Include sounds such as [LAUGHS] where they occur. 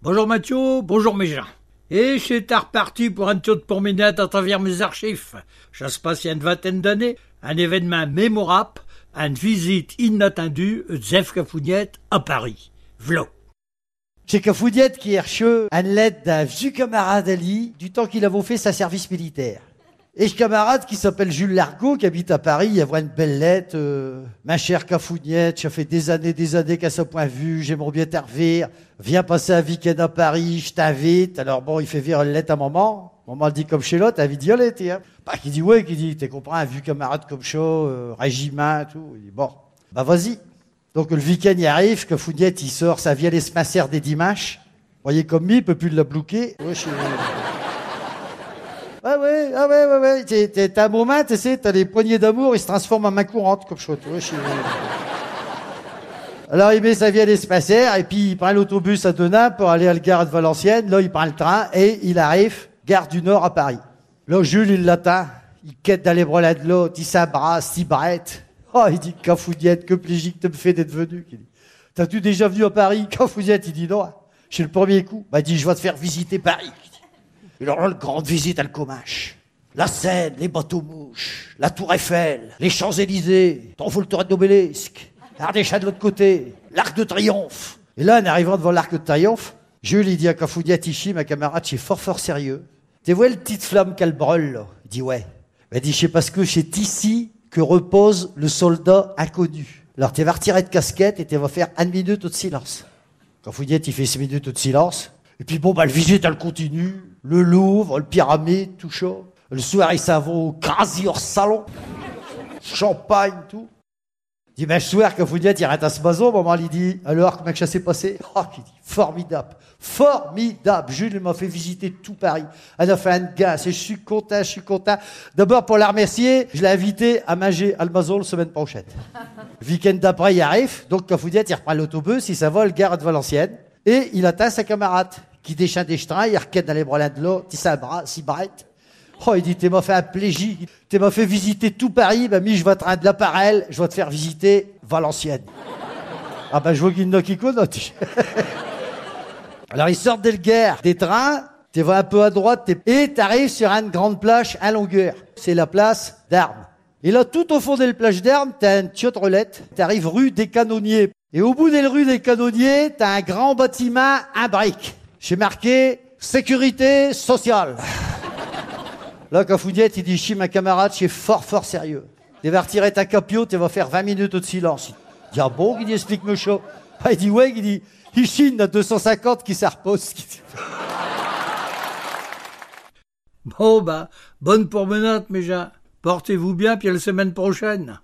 Bonjour Mathieu, bonjour mes gens. Et c'est reparti pour un tour de promenade à travers mes archives. Ça se passe il y a une vingtaine d'années, un événement mémorable, une visite inattendue de Zef Cafougnette à Paris. V'là. Chez Cafoudiette qui est un lettre d'un vieux camarade Ali du temps qu'il avait fait sa service militaire. Et ce camarade qui s'appelle Jules Largot, qui habite à Paris, il voit une belle lettre. euh, ma chère Cafougnette, ça fait des années, des années qu'à ce point de vue, j'aimerais bien te revoir. Viens passer un week-end à Paris, je t'invite. Alors bon, il fait vire une lettre à maman. Maman le dit comme chez l'autre, d'y aller, t'es, hein. Bah, qui dit ouais, qui dit, t'es comprends, un vieux camarade comme ça, euh, régiment, tout. Il dit bon, bah vas-y. Donc le week-end y arrive, Cafougnette, il sort sa vieille espacère des dimanches. Voyez comme lui, il peut plus la bloquer. Ah ouais, ah ouais, ouais, ouais. T'es- t'es- T'as un moment, tu sais, t'as les poignées d'amour, ils se transforment en main courante, comme chose. Ouais, Alors il met sa vieille espacère, et puis il prend l'autobus à Denain pour aller à la gare de Valenciennes. Là, il prend le train, et il arrive, gare du Nord à Paris. Là, Jules, il l'attend. Il quête les bras de l'autre, il s'abrace, il brette. Oh, il dit, que plaisir que tu me fais d'être venu. Il T'as-tu déjà venu à Paris Cafoudiette, il dit, non. C'est le premier coup. Bah, il dit, je vais te faire visiter Paris. Une grande visite à Comache. La Seine, les bateaux mouches, la Tour Eiffel, les Champs-Élysées, t'en faut le tour d'obélisque, l'Ardéchat de l'autre côté, l'Arc de Triomphe. Et là, en arrivant devant l'Arc de Triomphe, Jules, il dit à Cafoudia Tichi, ma camarade, c'est fort, fort sérieux. Tu vois le petite flamme qu'elle brûle, là? Il dit, ouais. Elle dit, je sais parce que c'est ici que repose le soldat inconnu. Alors, tu vas retirer de casquette et tu vas faire une minute de silence. Dites, il fait six minutes de silence. Et puis bon, bah, le visite, elle continue. Le Louvre, le pyramide, tout ça. Le soir, il s'en va au quasi hors salon. Champagne, tout. Il dit, ben, le soir, quand vous dites, il arrête à ce maison, maman, il dit, alors, comment que ça s'est passé? Oh, il dit, formidable. Formidable. Jules m'a fait visiter tout Paris. Elle a fait un gars. Je suis content, je suis content. D'abord, pour la remercier, je l'ai invité à manger à Almazol semaine prochaine. Le [LAUGHS] week-end d'après, il arrive. Donc, quand vous dites, il reprend l'autobus, il s'en va, le gare de Valenciennes. Et il atteint sa camarade, qui déchante des ch'trains, il requête dans les bras de l'eau, il s'abrace, il brette. Oh, il dit, tu m'as fait un plaisir. Tu m'as fait visiter tout Paris. Ben, mi, je vais te rendre l'appareil. Je vais te faire visiter Valenciennes. Ah, ben, je vois qu'il y en a qui. [LAUGHS] Alors, ils sortent de la gare, des trains. Tu vas un peu à droite, t'es- et tu arrives sur une grande plage à longueur. C'est la place d'Armes. Et là, tout au fond de la plage d'Armes, t'as une tiotrelette. T'arrives rue des Canonniers. Et au bout de la rue des Canonniers, t'as un grand bâtiment, un brique. J'ai marqué sécurité sociale. [LAUGHS] Là, quand Foudiette, il dit, chi, ma camarade, c'est fort, fort sérieux. Tu vas retirer ta capio, tu vas faire 20 minutes de silence. Il dit, ah bon, il dit, explique-moi chaud. [LAUGHS] Ah, il dit, ouais, il dit, il chine, il y en a 250 qui ça repose. [LAUGHS] Bon bah, bonne promenade mes gens. Portez-vous bien, puis à la semaine prochaine.